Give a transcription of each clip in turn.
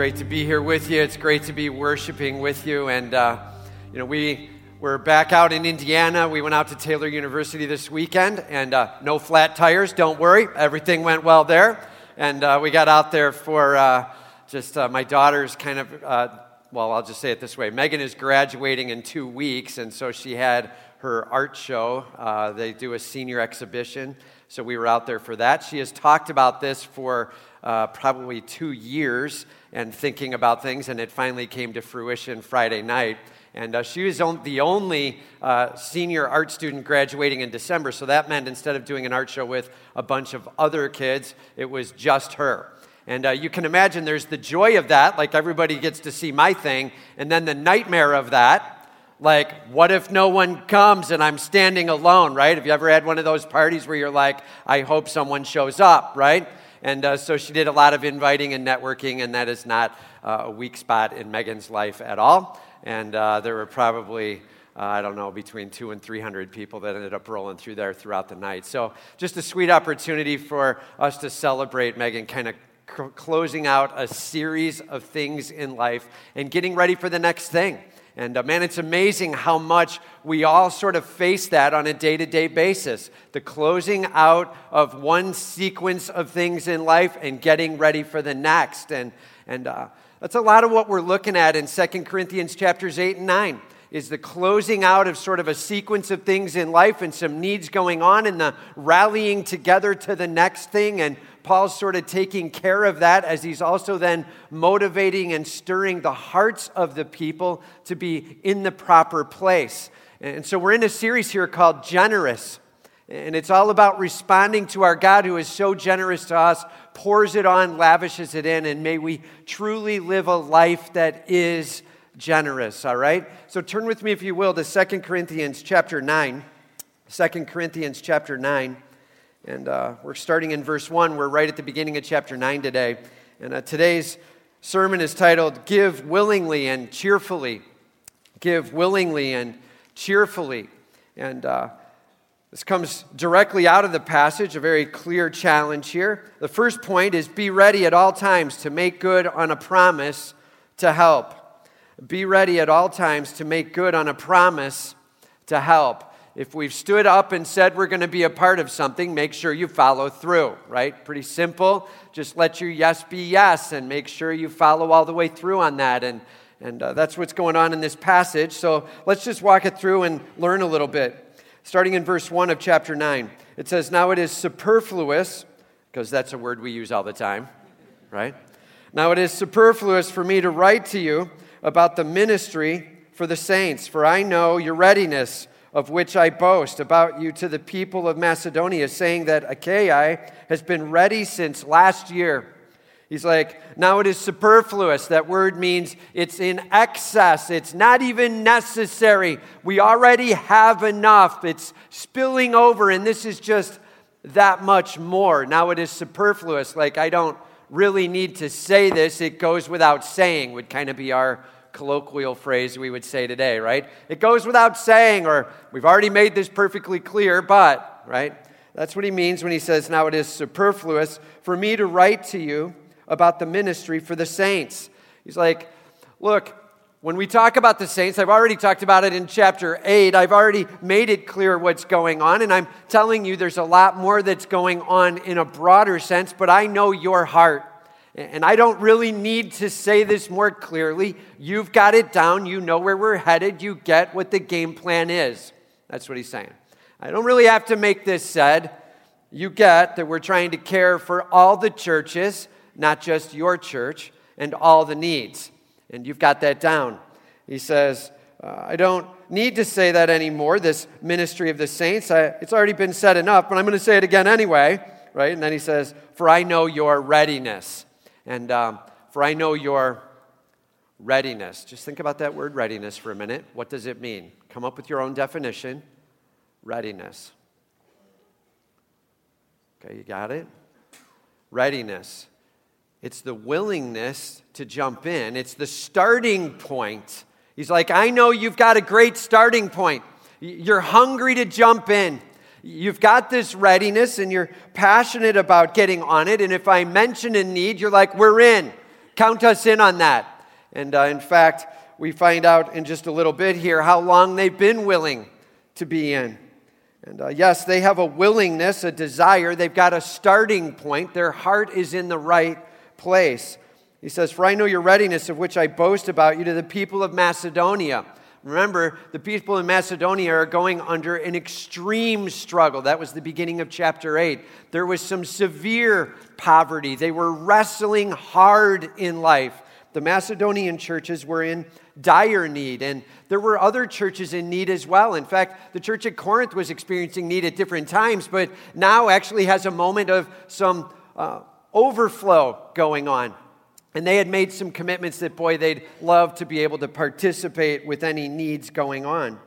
great to be here with you. It's great to be worshiping with you. And, uh, you know, we were back out in Indiana. We went out to Taylor University this weekend, and uh, no flat tires, don't worry. Everything went well there. And uh, we got out there for uh, just uh, my daughter's kind of, uh, well, I'll just say it this way Megan is graduating in two weeks, and so she had her art show. they do a senior exhibition. So we were out there for that. She has talked about this for uh, probably two years and thinking about things, and it finally came to fruition Friday night. And uh, she was the only uh, senior art student graduating in December, so that meant instead of doing an art show with a bunch of other kids, it was just her. And uh, you can imagine there's the joy of that, like everybody gets to see my thing, and then the nightmare of that, like, what if no one comes and I'm standing alone, right? Have you ever had one of those parties where you're like, I hope someone shows up, right? And uh, so she did a lot of inviting and networking, and that is not uh, a weak spot in Megan's life at all. And uh, there were probably, uh, I don't know, between two and 300 people that ended up rolling through there throughout the night. So just a sweet opportunity for us to celebrate Megan kind of closing out a series of things in life and getting ready for the next thing. And uh, man, it's amazing how much we all sort of face that on a day to day basis. The closing out of one sequence of things in life and getting ready for the next. And, and uh, that's a lot of what we're looking at in 2 Corinthians chapters 8 and 9 is the closing out of sort of a sequence of things in life and some needs going on and the rallying together to the next thing and Paul's sort of taking care of that as he's also then motivating and stirring the hearts of the people to be in the proper place. And so we're in a series here called Generous. And it's all about responding to our God who is so generous to us, pours it on, lavishes it in, and may we truly live a life that is generous, all right? So turn with me, if you will, to 2 Corinthians chapter 9. 2 Corinthians chapter 9. And uh, we're starting in verse 1. We're right at the beginning of chapter 9 today. And uh, today's sermon is titled Give Willingly and Cheerfully. Give Willingly and Cheerfully. And uh, this comes directly out of the passage, a very clear challenge here. The first point is be ready at all times to make good on a promise to help. Be ready at all times to make good on a promise to help if we've stood up and said we're going to be a part of something, make sure you follow through, right? Pretty simple. Just let your yes be yes and make sure you follow all the way through on that. And, and uh, that's what's going on in this passage. So let's just walk it through and learn a little bit. Starting in verse 1 of chapter 9, it says, Now it is superfluous, because that's a word we use all the time, right? Now it is superfluous for me to write to you about the ministry for the saints, for I know your readiness of which I boast about you to the people of Macedonia, saying that Achaia has been ready since last year. He's like, now it is superfluous. That word means it's in excess. It's not even necessary. We already have enough. It's spilling over, and this is just that much more. Now it is superfluous. Like, I don't really need to say this. It goes without saying, would kind of be our colloquial phrase we would say today, right? It goes without saying, or we've already made this perfectly clear, but, right? That's what he means when he says, Now it is superfluous for me to write to you about the ministry for the saints. He's like, Look, when we talk about the saints, I've already talked about it in chapter 8. I've already made it clear what's going on, and I'm telling you there's a lot more that's going on in a broader sense, but I know your heart. And I don't really need to say this more clearly. You've got it down. You know where we're headed. You get what the game plan is. That's what he's saying. I don't really have to make this said. You get that we're trying to care for all the churches, not just your church, and all the needs. And you've got that down. He says, uh, I don't need to say that anymore, this ministry of the saints. I, it's already been said enough, but I'm going to say it again anyway, right? And then he says, For I know your readiness. And um, for I know your readiness. Just think about that word readiness for a minute. What does it mean? Come up with your own definition. Readiness. Okay, you got it? Readiness. It's the willingness to jump in, it's the starting point. He's like, I know you've got a great starting point. You're hungry to jump in. You've got this readiness and you're passionate about getting on it. And if I mention a need, you're like, we're in. count us in on that. And uh, in fact, we find out in just a little bit here how long they've been willing to be in. And uh, yes, they have a willingness, a desire. They've got a starting point. Their heart is in the right place. He says, For I know your readiness, of which I boast about you to the people of Macedonia. Remember, the people in Macedonia are going under an extreme struggle. That was the beginning of chapter 8. There was some severe poverty. They were wrestling hard in life. The Macedonian churches were in dire need, and there were other churches in need as well. In fact, the church at Corinth was experiencing need at different times, but now actually has a moment of some uh, overflow going on. And they had made some commitments that, boy, they'd love to be able to participate with any needs going on.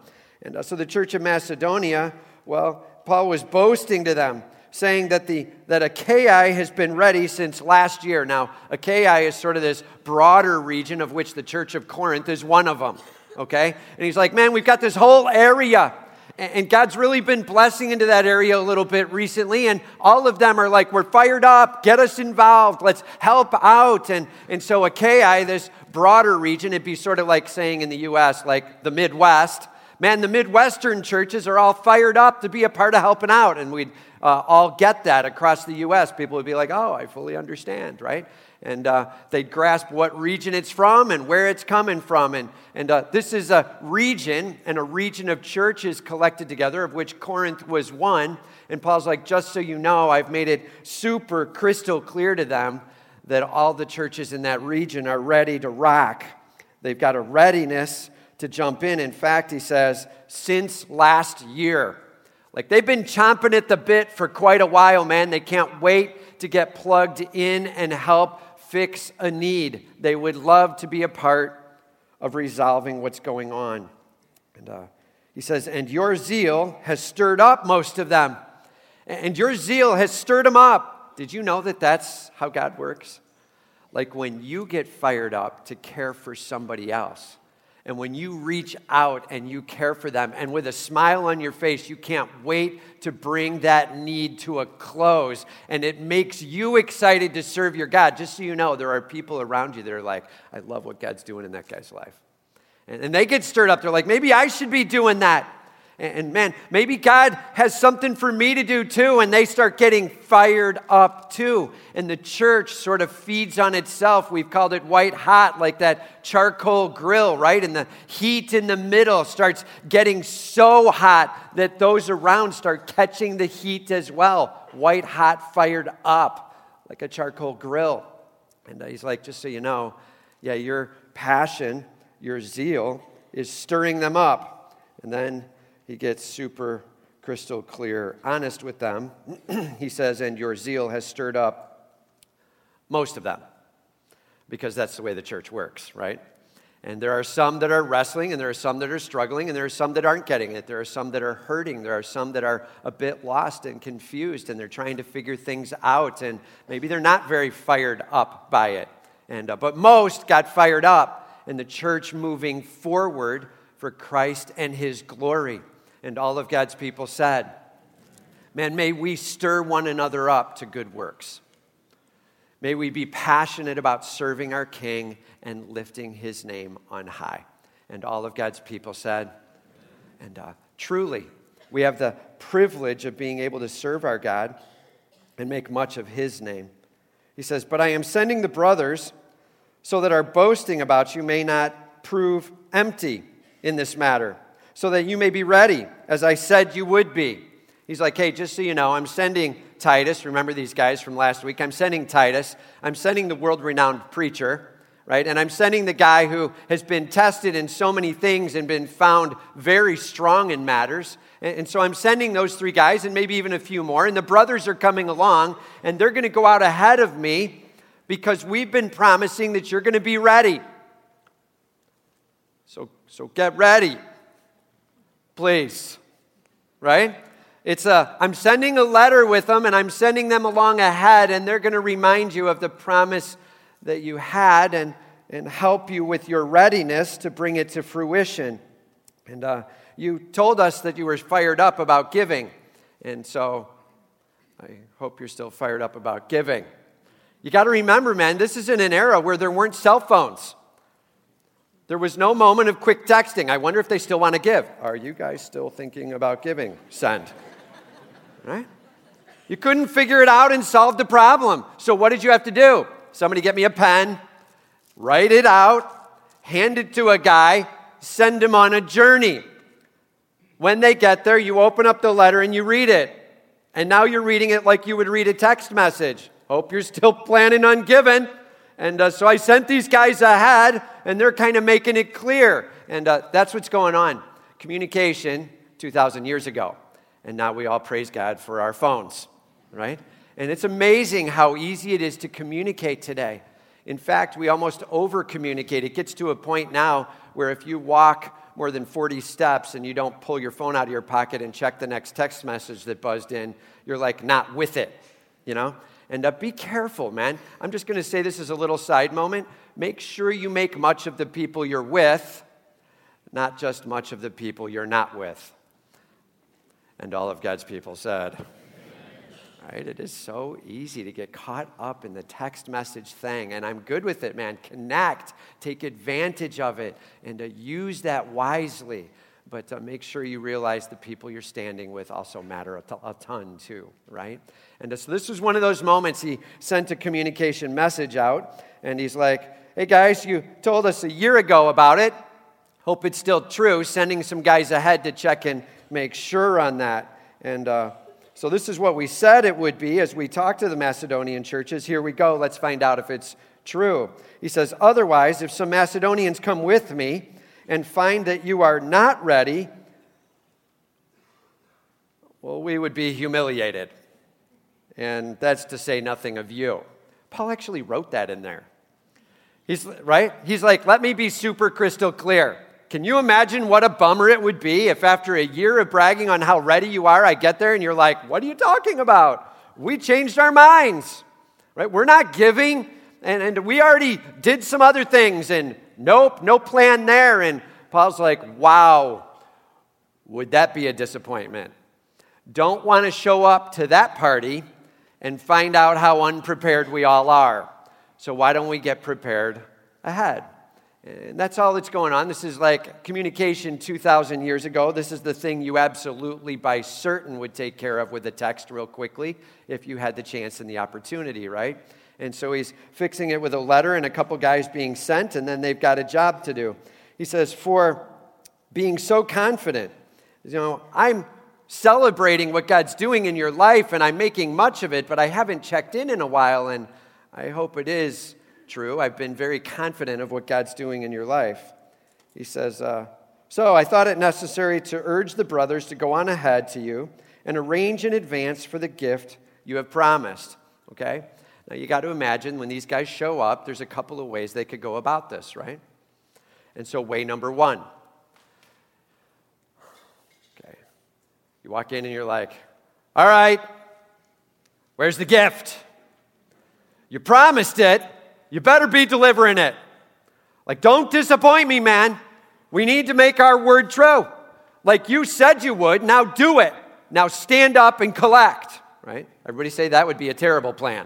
And uh, so the church of Macedonia, well, Paul was boasting to them, saying that, the, that Achaia has been ready since last year. Now, Achaia is sort of this broader region of which the church of Corinth is one of them, okay? And he's like, man, we've got this whole area and God's really been blessing into that area a little bit recently. And all of them are like, we're fired up, get us involved, let's help out. And, and so Achaia, this broader region, it'd be sort of like saying in the U.S., like the Midwest. Man, the Midwestern churches are all fired up to be a part of helping out. And we'd uh, all get that across the U.S. People would be like, oh, I fully understand, right? and uh, they'd grasp what region it's from and where it's coming from. And, and uh, this is a region and a region of churches collected together, of which Corinth was one. And Paul's like, just so you know, I've made it super crystal clear to them that all the churches in that region are ready to rock. They've got a readiness to jump in. In fact, he says, since last year. Like they've been chomping at the bit for quite a while, man. They can't wait to get plugged in and help fix a need. They would love to be a part of resolving what's going on. And uh, he says, And your zeal has stirred up most of them. And your zeal has stirred them up. Did you know that that's how God works? Like when you get fired up to care for somebody else, and when you reach out and you care for them, and with a smile on your face, you can't wait to bring that need to a close. And it makes you excited to serve your God. Just so you know, there are people around you that are like, I love what God's doing in that guy's life. And, and they get stirred up. They're like, maybe I should be doing that. And man, maybe God has something for me to do too. And they start getting fired up too. And the church sort of feeds on itself. We've called it white hot, like that charcoal grill, right? And the heat in the middle starts getting so hot that those around start catching the heat as well. White hot, fired up, like a charcoal grill. And he's like, just so you know, yeah, your passion, your zeal is stirring them up. And then he gets super crystal clear, honest with them. he says, And your zeal has stirred up most of them, because that's the way the church works, right? And there are some that are wrestling, and there are some that are struggling, and there are some that aren't getting it. There are some that are hurting. There are some that are a bit lost and confused, and they're trying to figure things out, and maybe they're not very fired up by it. And, uh, but most got fired up, and the church moving forward for Christ and his glory. And all of God's people said, Man, may we stir one another up to good works. May we be passionate about serving our King and lifting his name on high. And all of God's people said, and uh, truly, we have the privilege of being able to serve our God and make much of his name. He says, But I am sending the brothers so that our boasting about you may not prove empty in this matter so that you may be ready, as I said you would be. He's like, hey, just so you know, I'm sending Titus. Remember these guys from last week? I'm sending Titus. I'm sending the world renowned preacher, right? And I'm sending the guy who has been tested in so many things and been found very strong in matters. And so I'm sending those three guys and maybe even a few more. And the brothers are coming along and they're going to go out ahead of me because we've been promising that you're going to be ready. So, so get ready please. Right? It's a, I'm sending a letter with them and I'm sending them along ahead, and they're going to remind you of the promise that you had and, and help you with your readiness to bring it to fruition. And uh, you told us that you were fired up about giving. And so I hope you're still fired up about giving. You got to remember, man, this is in an era where there weren't cell phones. There was no moment of quick texting. I wonder if they still want to give. Are you guys still thinking about giving? Send. Right? You couldn't figure it out and solve the problem. So what did you have to do? Somebody get me a pen, write it out, hand it to a guy, send him on a journey. When they get there, you open up the letter and you read it. And now you're reading it like you would read a text message. Hope you're still planning on giving. And uh, so I sent these guys ahead, and they're kind of making it clear. And uh, that's what's going on. Communication 2,000 years ago. And now we all praise God for our phones, right? And it's amazing how easy it is to communicate today. In fact, we almost over communicate. It gets to a point now where if you walk more than 40 steps and you don't pull your phone out of your pocket and check the next text message that buzzed in, you're like not with it, you know? And uh, be careful, man. I'm just going to say this as a little side moment. Make sure you make much of the people you're with, not just much of the people you're not with. And all of God's people said, right? It is so easy to get caught up in the text message thing, and I'm good with it, man. Connect, take advantage of it, and to use that wisely. But uh, make sure you realize the people you're standing with also matter a, t- a ton, too, right? And so this was one of those moments he sent a communication message out, and he's like, Hey guys, you told us a year ago about it. Hope it's still true. Sending some guys ahead to check and make sure on that. And uh, so, this is what we said it would be as we talked to the Macedonian churches. Here we go. Let's find out if it's true. He says, Otherwise, if some Macedonians come with me and find that you are not ready, well, we would be humiliated. And that's to say nothing of you. Paul actually wrote that in there. He's right? He's like, let me be super crystal clear. Can you imagine what a bummer it would be if after a year of bragging on how ready you are, I get there and you're like, what are you talking about? We changed our minds, right? We're not giving, and, and we already did some other things, and nope, no plan there. And Paul's like, wow, would that be a disappointment? Don't want to show up to that party and find out how unprepared we all are. So why don't we get prepared ahead? And that's all that's going on. This is like communication 2,000 years ago. This is the thing you absolutely, by certain, would take care of with a text real quickly if you had the chance and the opportunity, right? And so he's fixing it with a letter and a couple guys being sent, and then they've got a job to do. He says, For being so confident, you know, I'm celebrating what God's doing in your life and I'm making much of it, but I haven't checked in in a while, and I hope it is true. I've been very confident of what God's doing in your life. He says, uh, So I thought it necessary to urge the brothers to go on ahead to you and arrange in advance for the gift you have promised. Okay? Now you got to imagine when these guys show up, there's a couple of ways they could go about this, right? And so, way number one. Okay. You walk in and you're like, All right, where's the gift? You promised it. You better be delivering it. Like, don't disappoint me, man. We need to make our word true. Like you said you would, now do it. Now stand up and collect, right? Everybody say that would be a terrible plan.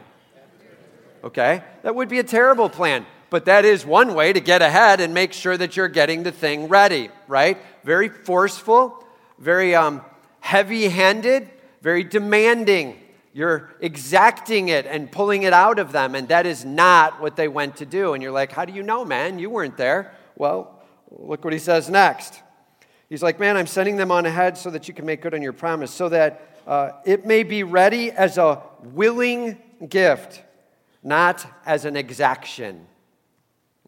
Okay? That would be a terrible plan. But that is one way to get ahead and make sure that you're getting the thing ready, right? Very forceful, very um, heavy handed, very demanding. You're exacting it and pulling it out of them, and that is not what they went to do. And you're like, How do you know, man? You weren't there. Well, look what he says next. He's like, Man, I'm sending them on ahead so that you can make good on your promise, so that uh, it may be ready as a willing gift, not as an exaction.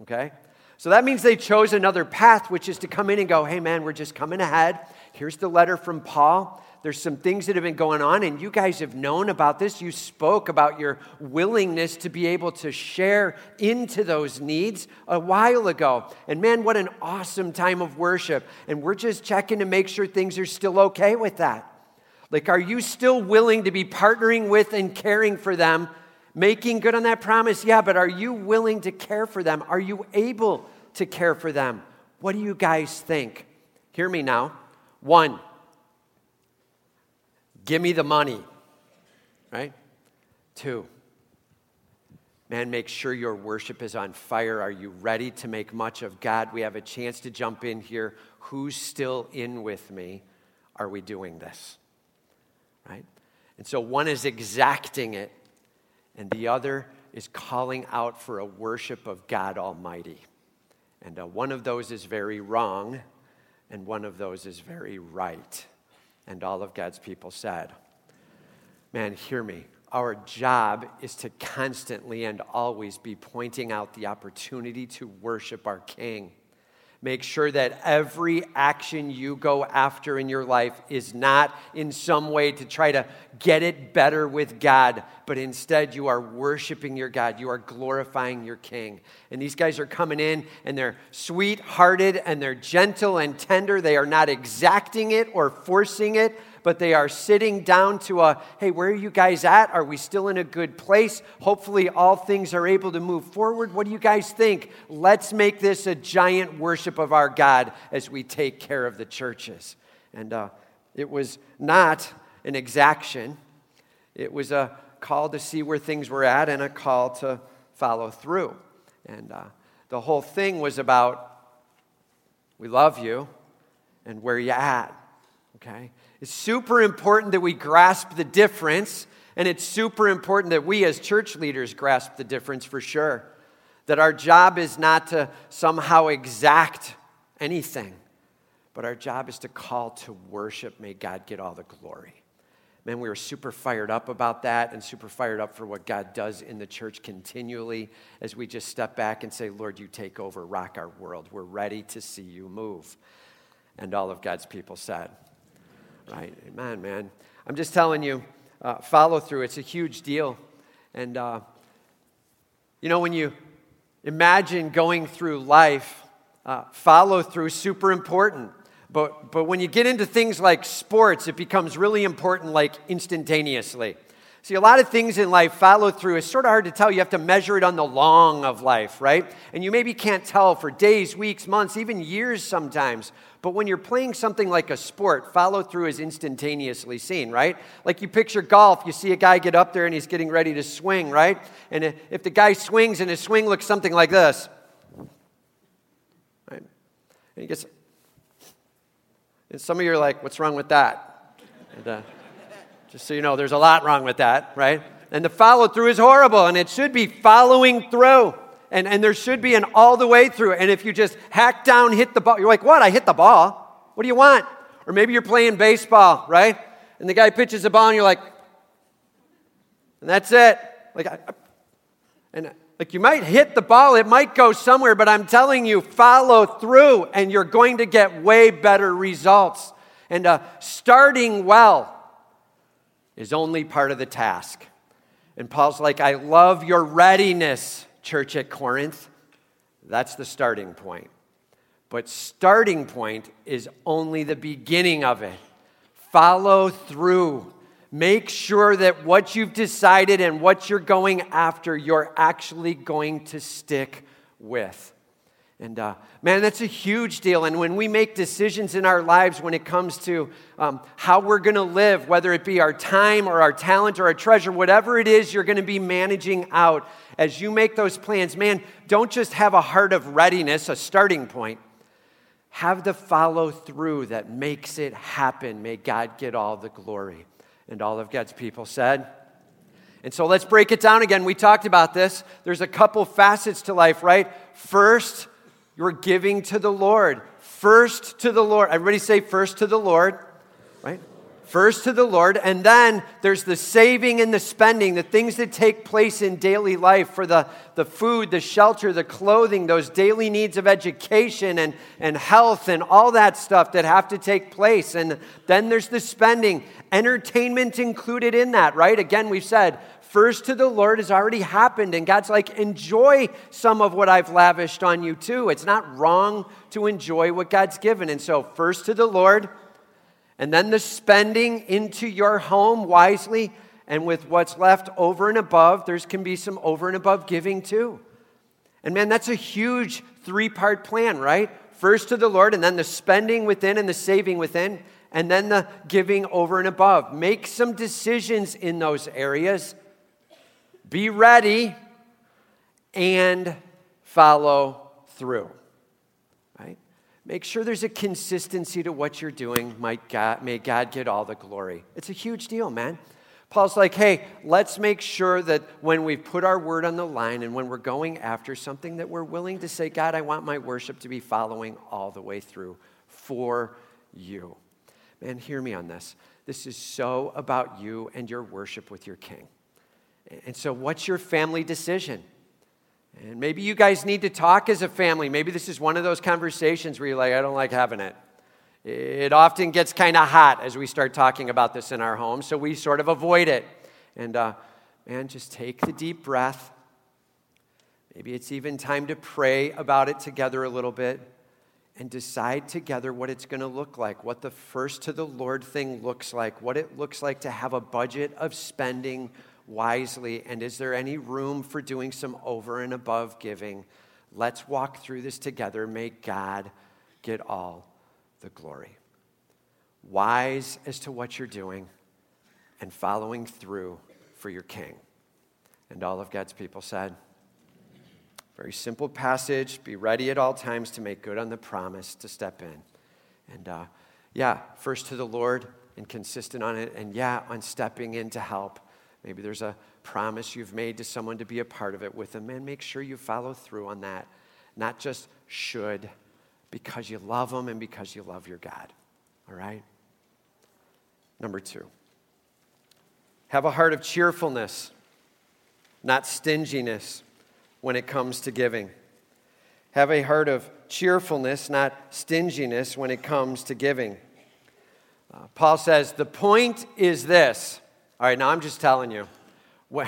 Okay? So that means they chose another path, which is to come in and go, Hey, man, we're just coming ahead. Here's the letter from Paul. There's some things that have been going on, and you guys have known about this. You spoke about your willingness to be able to share into those needs a while ago. And man, what an awesome time of worship. And we're just checking to make sure things are still okay with that. Like, are you still willing to be partnering with and caring for them, making good on that promise? Yeah, but are you willing to care for them? Are you able to care for them? What do you guys think? Hear me now. One, Give me the money, right? Two, Man, make sure your worship is on fire. Are you ready to make much of God? We have a chance to jump in here. Who's still in with me? Are we doing this? Right? And so one is exacting it, and the other is calling out for a worship of God Almighty. And uh, one of those is very wrong, and one of those is very right. And all of God's people said, Man, hear me. Our job is to constantly and always be pointing out the opportunity to worship our King. Make sure that every action you go after in your life is not in some way to try to get it better with God, but instead you are worshiping your God. You are glorifying your King. And these guys are coming in and they're sweet hearted and they're gentle and tender. They are not exacting it or forcing it, but they are sitting down to a hey, where are you guys at? Are we still in a good place? Hopefully, all things are able to move forward. What do you guys think? Let's make this a giant worship of our God as we take care of the churches. And uh, it was not an exaction, it was a call to see where things were at and a call to follow through. And uh, the whole thing was about we love you and where you at okay it's super important that we grasp the difference, and it's super important that we as church leaders grasp the difference for sure. That our job is not to somehow exact anything, but our job is to call to worship. May God get all the glory. Man, we were super fired up about that and super fired up for what God does in the church continually as we just step back and say, Lord, you take over, rock our world. We're ready to see you move. And all of God's people said, Right. Amen, man. I'm just telling you, uh, follow through. It's a huge deal. And, uh, you know, when you imagine going through life, uh, follow through super important. But, but when you get into things like sports, it becomes really important, like instantaneously. See, a lot of things in life follow through. It's sort of hard to tell. You have to measure it on the long of life, right? And you maybe can't tell for days, weeks, months, even years sometimes. But when you're playing something like a sport, follow through is instantaneously seen, right? Like you picture golf, you see a guy get up there and he's getting ready to swing, right? And if the guy swings and his swing looks something like this, right? And he gets, and some of you are like, what's wrong with that? And, uh, just so you know, there's a lot wrong with that, right? And the follow through is horrible, and it should be following through. And, and there should be an all the way through. And if you just hack down, hit the ball, you're like, what? I hit the ball. What do you want? Or maybe you're playing baseball, right? And the guy pitches a ball, and you're like, and that's it. Like, I, and like you might hit the ball, it might go somewhere, but I'm telling you, follow through, and you're going to get way better results. And uh, starting well is only part of the task. And Paul's like, I love your readiness, church at Corinth. That's the starting point. But starting point is only the beginning of it. Follow through. Make sure that what you've decided and what you're going after, you're actually going to stick with. And uh, man, that's a huge deal. And when we make decisions in our lives when it comes to um, how we're going to live, whether it be our time or our talent or our treasure, whatever it is you're going to be managing out, as you make those plans, man, don't just have a heart of readiness, a starting point. Have the follow through that makes it happen. May God get all the glory. And all of God's people said, and so let's break it down again. We talked about this. There's a couple facets to life, right? First, you're giving to the Lord. First to the Lord. Everybody say first to the Lord, right? First to the Lord. And then there's the saving and the spending, the things that take place in daily life for the, the food, the shelter, the clothing, those daily needs of education and, and health and all that stuff that have to take place. And then there's the spending, entertainment included in that, right? Again, we've said first to the Lord has already happened. And God's like, enjoy some of what I've lavished on you too. It's not wrong to enjoy what God's given. And so, first to the Lord, and then the spending into your home wisely. And with what's left over and above, there's can be some over and above giving too. And man, that's a huge three part plan, right? First to the Lord, and then the spending within and the saving within, and then the giving over and above. Make some decisions in those areas be ready, and follow through. Right? Make sure there's a consistency to what you're doing. May God, may God get all the glory. It's a huge deal, man. Paul's like, hey, let's make sure that when we put our word on the line and when we're going after something, that we're willing to say, God, I want my worship to be following all the way through for you. Man, hear me on this. This is so about you and your worship with your king. And so, what's your family decision? And maybe you guys need to talk as a family. Maybe this is one of those conversations where you're like, I don't like having it. It often gets kind of hot as we start talking about this in our home, so we sort of avoid it. And uh, man, just take the deep breath. Maybe it's even time to pray about it together a little bit and decide together what it's going to look like, what the first to the Lord thing looks like, what it looks like to have a budget of spending wisely, and is there any room for doing some over and above giving? Let's walk through this together. May God get all the glory. Wise as to what you're doing and following through for your king. And all of God's people said, very simple passage. Be ready at all times to make good on the promise to step in. And uh, yeah, first to the Lord and consistent on it. And yeah, on stepping in to help. Maybe there's a promise you've made to someone to be a part of it with them. And make sure you follow through on that. Not just should, because you love them and because you love your God. All right? Number two, have a heart of cheerfulness, not stinginess when it comes to giving. Have a heart of cheerfulness, not stinginess when it comes to giving. Uh, Paul says, the point is this. All right, now I'm just telling you.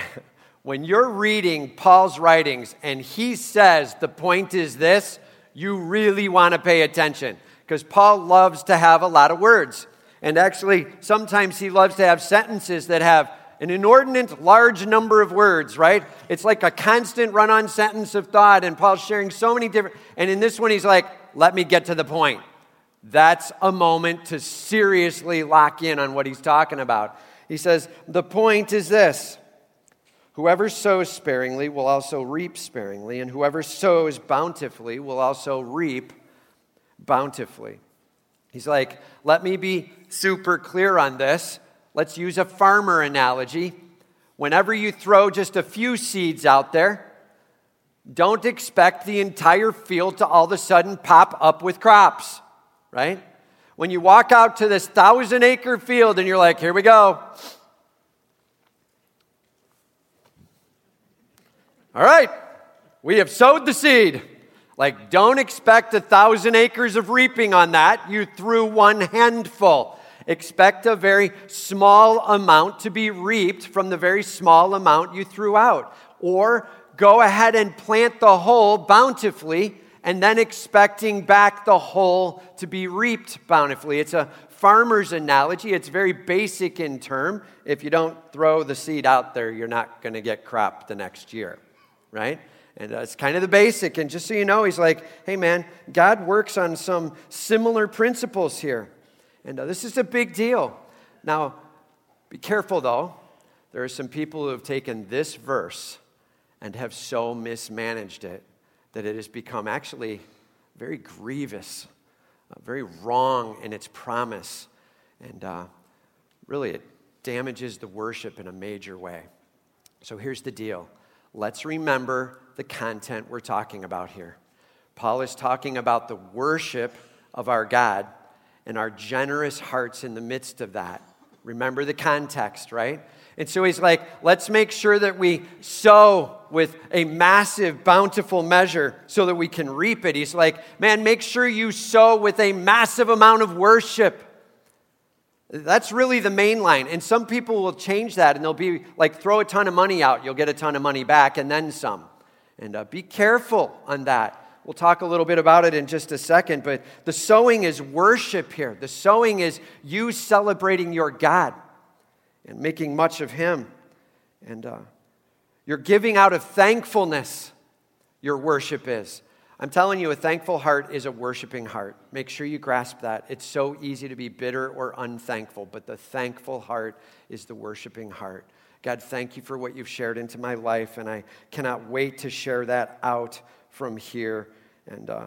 When, you're reading Paul's writings and he says the point is this, you really want to pay attention because Paul loves to have a lot of words. And actually, sometimes he loves to have sentences that have an inordinate large number of words, right? It's like a constant run on sentence of thought, and Paul's sharing so many different. And in this one, he's like, let me get to the point. That's a moment to seriously lock in on what he's talking about. He says, the point is this Whoever sows sparingly will also reap sparingly, and whoever sows bountifully will also reap bountifully. He's like, let me be super clear on this. Let's use a farmer analogy. Whenever you throw just a few seeds out there, don't expect the entire field to all of a sudden pop up with crops, right? When you walk out to this thousand acre field and you're like, here we go, All right, we have sowed the seed. Like, don't expect a thousand acres of reaping on that. You threw one handful. Expect a very small amount to be reaped from the very small amount you threw out. Or go ahead and plant the whole bountifully and then expecting back the whole to be reaped bountifully. It's a farmer's analogy. It's very basic in term. If you don't throw the seed out there, you're not going to get crop the next year right? And it's kind of the basic. And just so you know, he's like, hey, man, God works on some similar principles here. And uh, this is a big deal. Now, be careful though. There are some people who have taken this verse and have so mismanaged it that it has become actually very grievous, uh, very wrong in its promise. And uh, really, it damages the worship in a major way. So here's the deal let's remember the content we're talking about here. Paul is talking about the worship of our God and our generous hearts in the midst of that. Remember the context, right? And so he's like, let's make sure that we sow with a massive, bountiful measure so that we can reap it. He's like, man, make sure you sow with a massive amount of worship that's really the main line. And some people will change that and they'll be like, throw a ton of money out, you'll get a ton of money back, and then some. And uh, be careful on that. We'll talk a little bit about it in just a second, but the sowing is worship here. The sowing is you celebrating your God and making much of Him. And uh, you're giving out of thankfulness, your worship is. I'm telling you, a thankful heart is a worshiping heart. Make sure you grasp that. It's so easy to be bitter or unthankful, but the thankful heart is the worshiping heart. God, thank you for what you've shared into my life, and I cannot wait to share that out from here. And uh,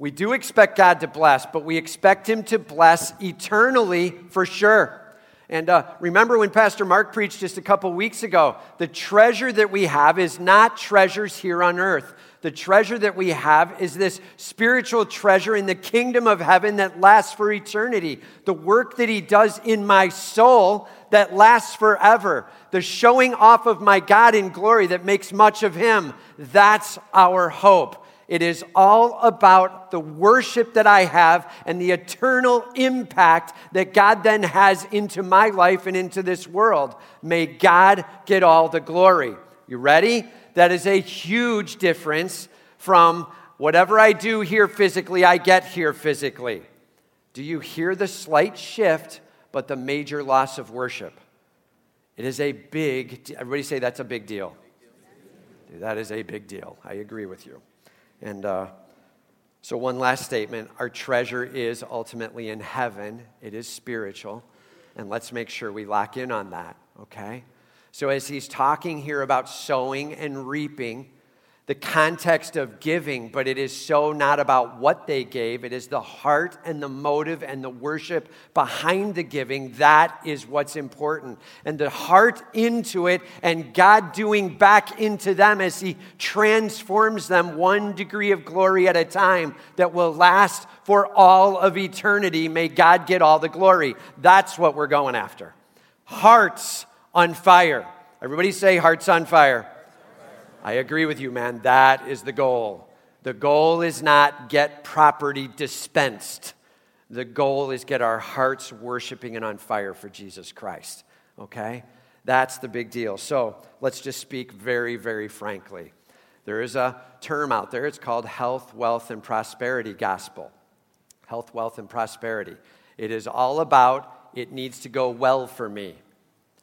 we do expect God to bless, but we expect Him to bless eternally for sure. And uh, remember when Pastor Mark preached just a couple weeks ago, the treasure that we have is not treasures here on earth. The treasure that we have is this spiritual treasure in the kingdom of heaven that lasts for eternity. The work that He does in my soul that lasts forever. The showing off of my God in glory that makes much of Him. That's our hope. It is all about the worship that I have and the eternal impact that God then has into my life and into this world. May God get all the glory. You ready? That is a huge difference from whatever I do here physically, I get here physically. Do you hear the slight shift, but the major loss of worship? It is a big, everybody say that's a big deal. That is a big deal. I agree with you. And uh, so, one last statement our treasure is ultimately in heaven, it is spiritual. And let's make sure we lock in on that, okay? So, as he's talking here about sowing and reaping, the context of giving, but it is so not about what they gave. It is the heart and the motive and the worship behind the giving. That is what's important. And the heart into it and God doing back into them as He transforms them one degree of glory at a time that will last for all of eternity. May God get all the glory. That's what we're going after. Hearts on fire. Everybody say, Hearts on fire. I agree with you, man. That is the goal. The goal is not get property dispensed. The goal is get our hearts worshiping and on fire for Jesus Christ. Okay? That's the big deal. So let's just speak very, very frankly. There is a term out there, it's called health, wealth, and prosperity gospel. Health, wealth, and prosperity. It is all about it needs to go well for me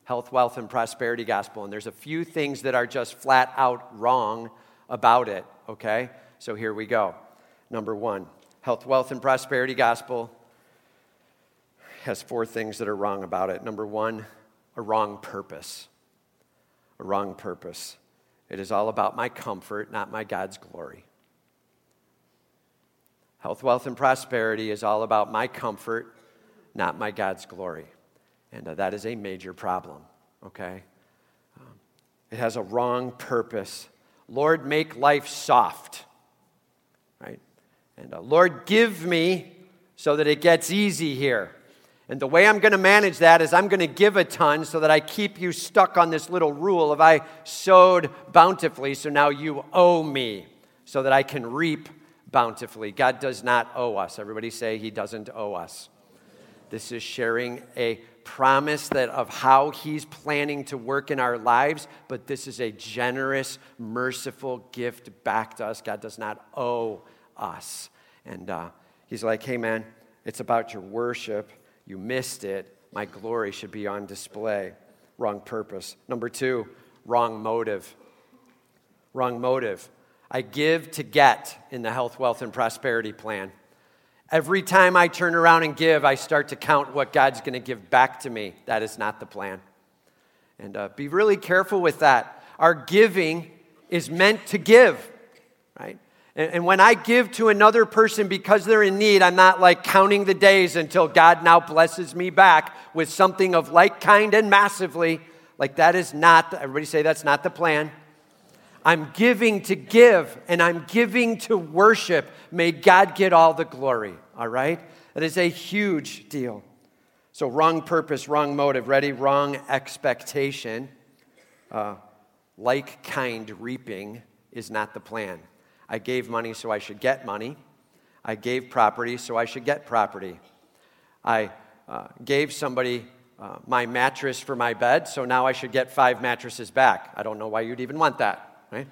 health, wealth, and prosperity gospel. And there's a few things that are just flat out wrong about it, okay? So here we go. Number one health, wealth, and prosperity gospel has four things that are wrong about it. Number one, a wrong purpose. A wrong purpose. It is all about my comfort, not my God's glory. Health, wealth, and prosperity is all about my comfort, not my God's glory. And uh, that is a major problem, okay? Um, it has a wrong purpose. Lord, make life soft, right? And uh, Lord, give me so that it gets easy here. And the way I'm going to manage that is I'm going to give a ton so that I keep you stuck on this little rule of I sowed bountifully, so now you owe me so that I can reap bountifully. God does not owe us. Everybody say he doesn't owe us. This is sharing a promise that of how he's planning to work in our lives, but this is a generous, merciful gift back to us. God does not owe us. And uh, he's like, hey, man, it's about your worship. You missed it. My glory should be on display. Wrong purpose. Number two, wrong motive. Wrong motive. I give to get in the health, wealth, and prosperity plan. Every time I turn around and give, I start to count what God's going to give back to me. That is not the plan. And uh, be really careful with that. Our giving is meant to give, right? And, and when I give to another person because they're in need, I'm not like counting the days until God now blesses me back with something of like kind and massively. Like that is not, everybody say that's not the plan. I'm giving to give and I'm giving to worship. May God get all the glory, all right? That is a huge deal. So, wrong purpose, wrong motive. Ready? Wrong expectation. Uh, like kind reaping is not the plan. I gave money so I should get money. I gave property so I should get property. I uh, gave somebody uh, my mattress for my bed, so now I should get five mattresses back. I don't know why you'd even want that right?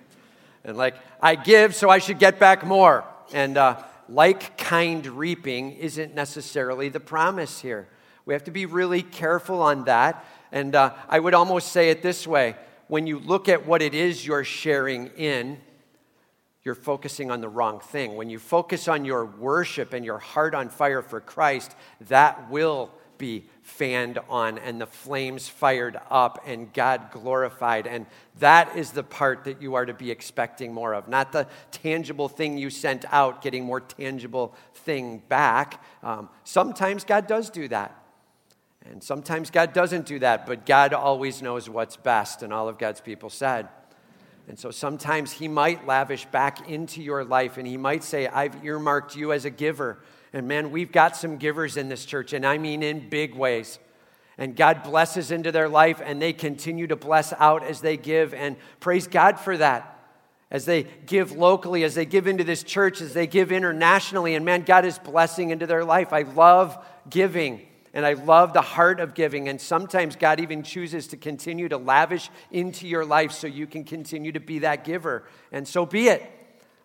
And like, I give, so I should get back more. And uh, like kind reaping isn't necessarily the promise here. We have to be really careful on that. And uh, I would almost say it this way when you look at what it is you're sharing in, you're focusing on the wrong thing. When you focus on your worship and your heart on fire for Christ, that will be fanned on and the flames fired up and God glorified. And that is the part that you are to be expecting more of, not the tangible thing you sent out, getting more tangible thing back. Um, sometimes God does do that. And sometimes God doesn't do that, but God always knows what's best, and all of God's people said. And so sometimes He might lavish back into your life, and He might say, I've earmarked you as a giver. And man, we've got some givers in this church, and I mean in big ways. And God blesses into their life, and they continue to bless out as they give. And praise God for that. As they give locally, as they give into this church, as they give internationally. And man, God is blessing into their life. I love giving. And I love the heart of giving. And sometimes God even chooses to continue to lavish into your life so you can continue to be that giver. And so be it,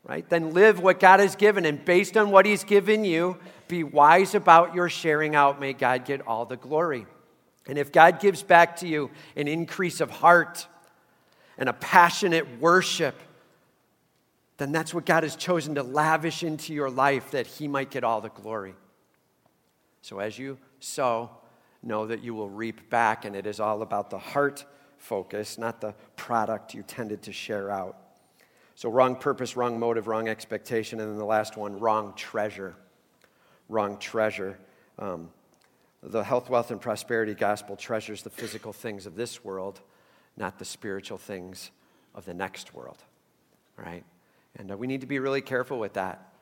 right? Then live what God has given. And based on what He's given you, be wise about your sharing out. May God get all the glory. And if God gives back to you an increase of heart and a passionate worship, then that's what God has chosen to lavish into your life that He might get all the glory. So as you sow, know that you will reap back. And it is all about the heart focus, not the product you tended to share out. So, wrong purpose, wrong motive, wrong expectation. And then the last one, wrong treasure. Wrong treasure. Um, the health, wealth, and prosperity gospel treasures the physical things of this world, not the spiritual things of the next world. Right? And uh, we need to be really careful with that.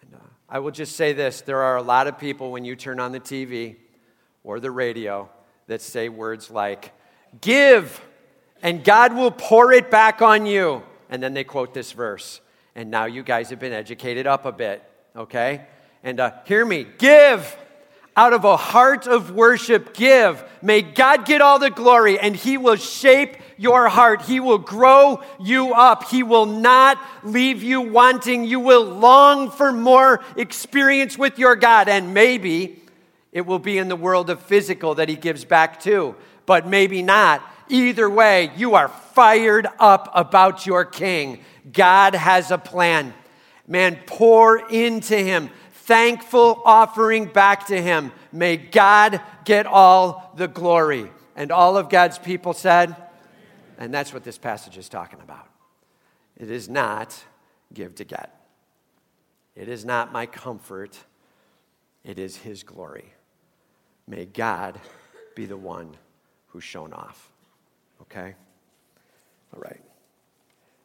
And uh, I will just say this there are a lot of people when you turn on the TV or the radio that say words like, Give, and God will pour it back on you. And then they quote this verse. And now you guys have been educated up a bit, okay? And uh, hear me give out of a heart of worship, give. May God get all the glory, and He will shape your heart. He will grow you up. He will not leave you wanting. You will long for more experience with your God. And maybe it will be in the world of physical that He gives back to, but maybe not. Either way, you are fired up about your King. God has a plan. Man, pour into Him thankful offering back to him. May God get all the glory. And all of God's people said, and that's what this passage is talking about. It is not give to get, it is not my comfort, it is his glory. May God be the one who's shown off. Okay? All right.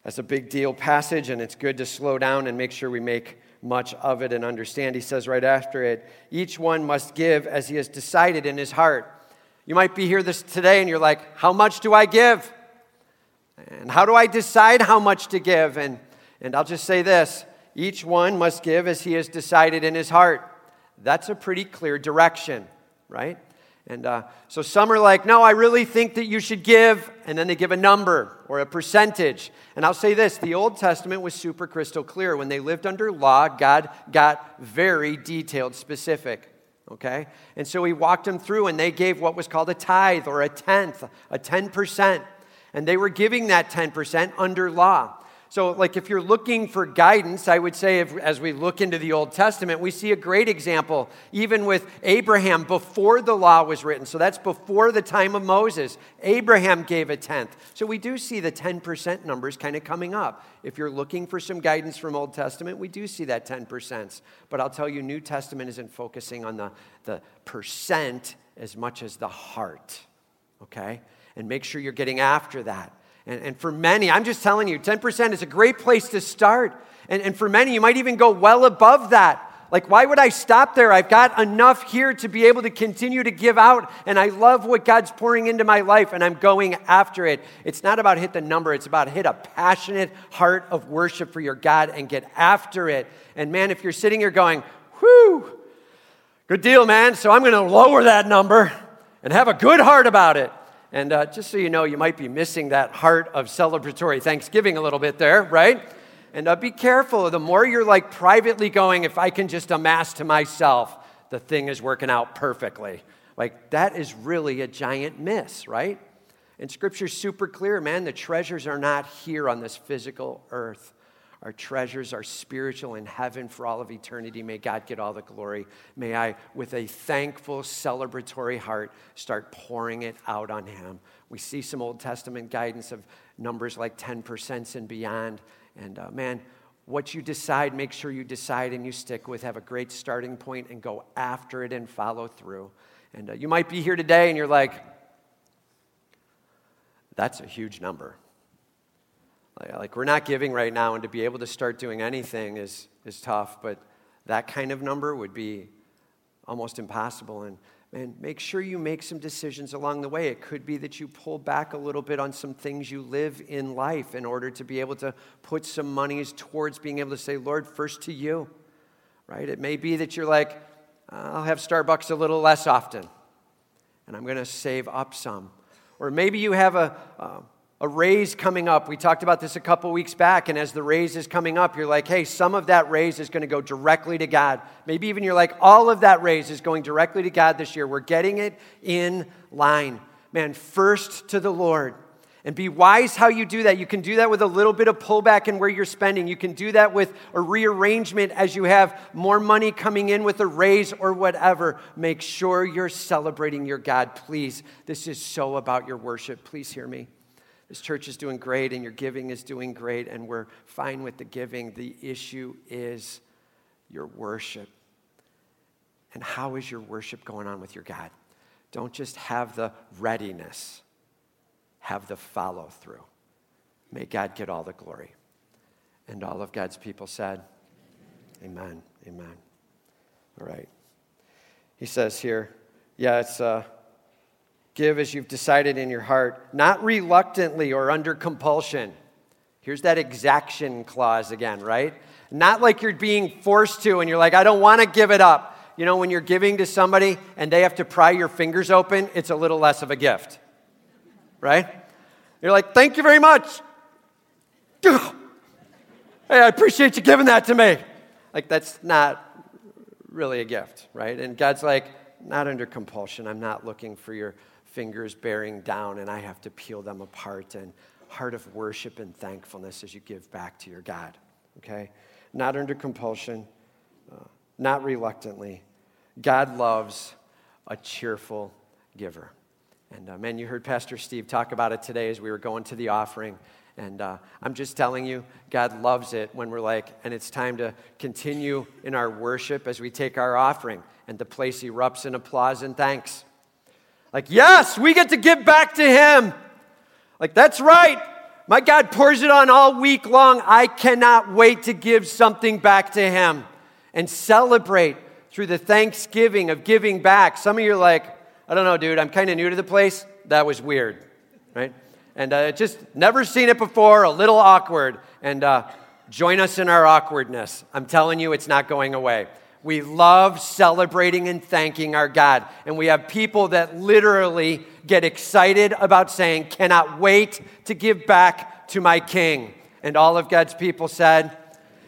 That's a big deal passage, and it's good to slow down and make sure we make much of it and understand. He says right after it, each one must give as he has decided in his heart. You might be here this today and you're like, how much do I give? And how do I decide how much to give? And, and I'll just say this each one must give as he has decided in his heart. That's a pretty clear direction, right? And uh, so some are like, no, I really think that you should give, and then they give a number or a percentage. And I'll say this the Old Testament was super crystal clear. When they lived under law, God got very detailed, specific. Okay? And so he walked them through, and they gave what was called a tithe or a tenth, a 10%. And they were giving that 10% under law. So, like, if you're looking for guidance, I would say, if, as we look into the Old Testament, we see a great example, even with Abraham before the law was written. So, that's before the time of Moses. Abraham gave a tenth. So, we do see the 10% numbers kind of coming up. If you're looking for some guidance from Old Testament, we do see that 10%. But I'll tell you, New Testament isn't focusing on the, the percent as much as the heart, okay? And make sure you're getting after that. And, and for many, I'm just telling you, 10% is a great place to start. And, and for many, you might even go well above that. Like, why would I stop there? I've got enough here to be able to continue to give out, and I love what God's pouring into my life, and I'm going after it. It's not about hit the number, it's about hit a passionate heart of worship for your God and get after it. And man, if you're sitting here going, whew, good deal, man, so I'm going to lower that number and have a good heart about it. And uh, just so you know, you might be missing that heart of celebratory Thanksgiving a little bit there, right? And uh, be careful. The more you're like privately going, if I can just amass to myself, the thing is working out perfectly. Like, that is really a giant miss, right? And scripture's super clear, man. The treasures are not here on this physical earth. Our treasures are spiritual in heaven for all of eternity. May God get all the glory. May I, with a thankful, celebratory heart, start pouring it out on Him. We see some Old Testament guidance of numbers like 10% and beyond. And uh, man, what you decide, make sure you decide and you stick with. Have a great starting point and go after it and follow through. And uh, you might be here today and you're like, that's a huge number. Like, we're not giving right now, and to be able to start doing anything is, is tough, but that kind of number would be almost impossible. And man, make sure you make some decisions along the way. It could be that you pull back a little bit on some things you live in life in order to be able to put some monies towards being able to say, Lord, first to you, right? It may be that you're like, I'll have Starbucks a little less often, and I'm going to save up some. Or maybe you have a, uh, a raise coming up. We talked about this a couple weeks back, and as the raise is coming up, you're like, hey, some of that raise is going to go directly to God. Maybe even you're like, all of that raise is going directly to God this year. We're getting it in line. Man, first to the Lord. And be wise how you do that. You can do that with a little bit of pullback in where you're spending. You can do that with a rearrangement as you have more money coming in with a raise or whatever. Make sure you're celebrating your God, please. This is so about your worship. Please hear me. This church is doing great and your giving is doing great, and we're fine with the giving. The issue is your worship. And how is your worship going on with your God? Don't just have the readiness, have the follow through. May God get all the glory. And all of God's people said, Amen. Amen. All right. He says here, yeah, it's. Uh, Give as you've decided in your heart, not reluctantly or under compulsion. Here's that exaction clause again, right? Not like you're being forced to and you're like, I don't want to give it up. You know, when you're giving to somebody and they have to pry your fingers open, it's a little less of a gift, right? You're like, thank you very much. Hey, I appreciate you giving that to me. Like, that's not really a gift, right? And God's like, not under compulsion. I'm not looking for your fingers bearing down and I have to peel them apart. And heart of worship and thankfulness as you give back to your God. Okay? Not under compulsion, uh, not reluctantly. God loves a cheerful giver. And uh, man, you heard Pastor Steve talk about it today as we were going to the offering. And uh, I'm just telling you, God loves it when we're like, and it's time to continue in our worship as we take our offering. And the place erupts in applause and thanks. Like, yes, we get to give back to Him. Like, that's right. My God pours it on all week long. I cannot wait to give something back to Him and celebrate through the thanksgiving of giving back. Some of you are like, I don't know, dude, I'm kind of new to the place. That was weird, right? And uh, just never seen it before, a little awkward. And uh, join us in our awkwardness. I'm telling you, it's not going away. We love celebrating and thanking our God. And we have people that literally get excited about saying, Cannot wait to give back to my King. And all of God's people said,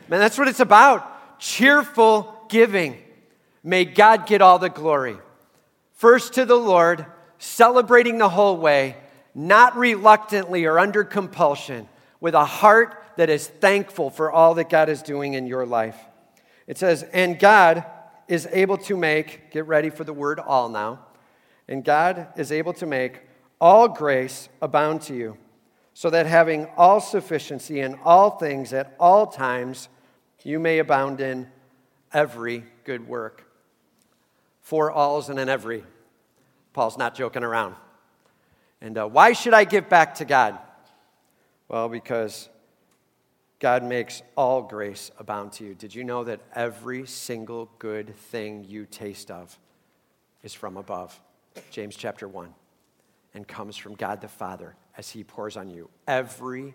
Man, that's what it's about cheerful giving. May God get all the glory. First to the Lord, celebrating the whole way, not reluctantly or under compulsion, with a heart that is thankful for all that God is doing in your life. It says, and God is able to make, get ready for the word all now, and God is able to make all grace abound to you, so that having all sufficiency in all things at all times, you may abound in every good work. Four alls and an every. Paul's not joking around. And uh, why should I give back to God? Well, because God makes all grace abound to you. Did you know that every single good thing you taste of is from above? James chapter 1. And comes from God the Father as He pours on you. Every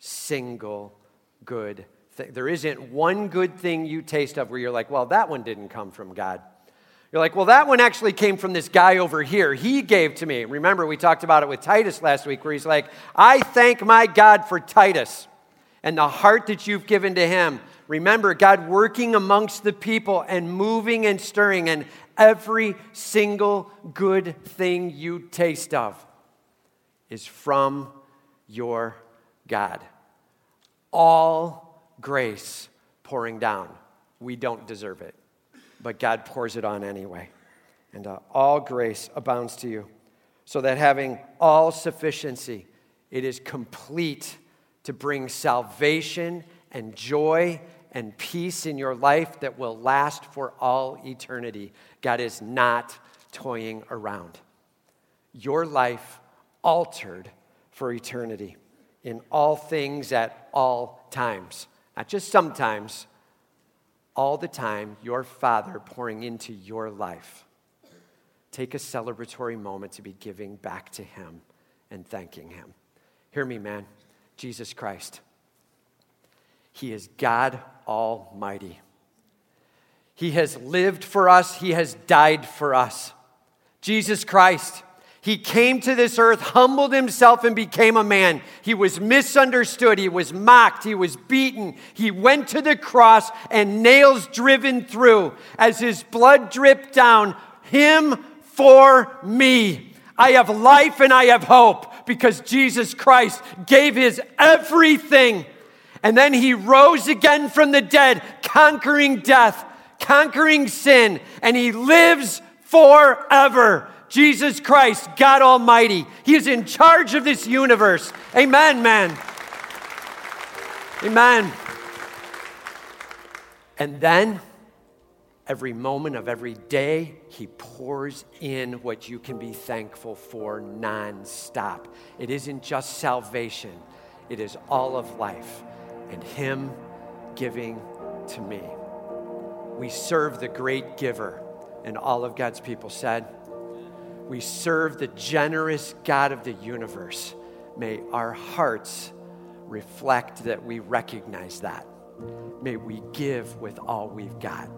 single good thing. There isn't one good thing you taste of where you're like, well, that one didn't come from God. You're like, well, that one actually came from this guy over here. He gave to me. Remember, we talked about it with Titus last week, where he's like, I thank my God for Titus and the heart that you've given to Him. Remember, God working amongst the people and moving and stirring, and every single good thing you taste of is from your God. All grace pouring down. We don't deserve it, but God pours it on anyway. And uh, all grace abounds to you, so that having all sufficiency, it is complete to bring salvation and joy and peace in your life that will last for all eternity. God is not toying around. Your life altered for eternity in all things at all times. Not just sometimes, all the time, your Father pouring into your life. Take a celebratory moment to be giving back to Him and thanking Him. Hear me, man. Jesus Christ. He is God Almighty. He has lived for us, He has died for us. Jesus Christ he came to this earth, humbled himself, and became a man. He was misunderstood. He was mocked. He was beaten. He went to the cross and nails driven through as his blood dripped down. Him for me. I have life and I have hope because Jesus Christ gave his everything. And then he rose again from the dead, conquering death, conquering sin, and he lives forever. Jesus Christ, God Almighty. He is in charge of this universe. Amen, man. Amen. And then, every moment of every day, He pours in what you can be thankful for nonstop. It isn't just salvation, it is all of life and Him giving to me. We serve the great giver, and all of God's people said, we serve the generous God of the universe. May our hearts reflect that we recognize that. May we give with all we've got.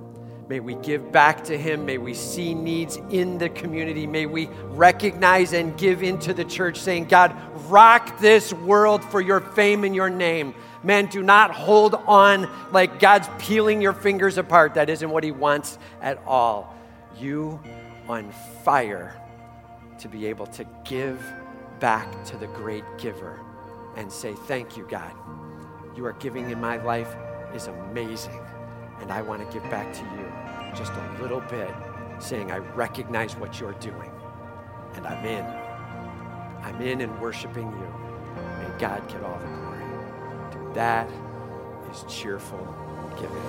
May we give back to Him. May we see needs in the community. May we recognize and give into the church, saying, God, rock this world for your fame and your name. Man, do not hold on like God's peeling your fingers apart. That isn't what He wants at all. You on fire to be able to give back to the great giver and say, Thank you, God. You are giving in my life is amazing. And I want to give back to you just a little bit, saying, I recognize what you're doing, and I'm in. I'm in and worshiping you. May God get all the glory. Dude, that is cheerful giving.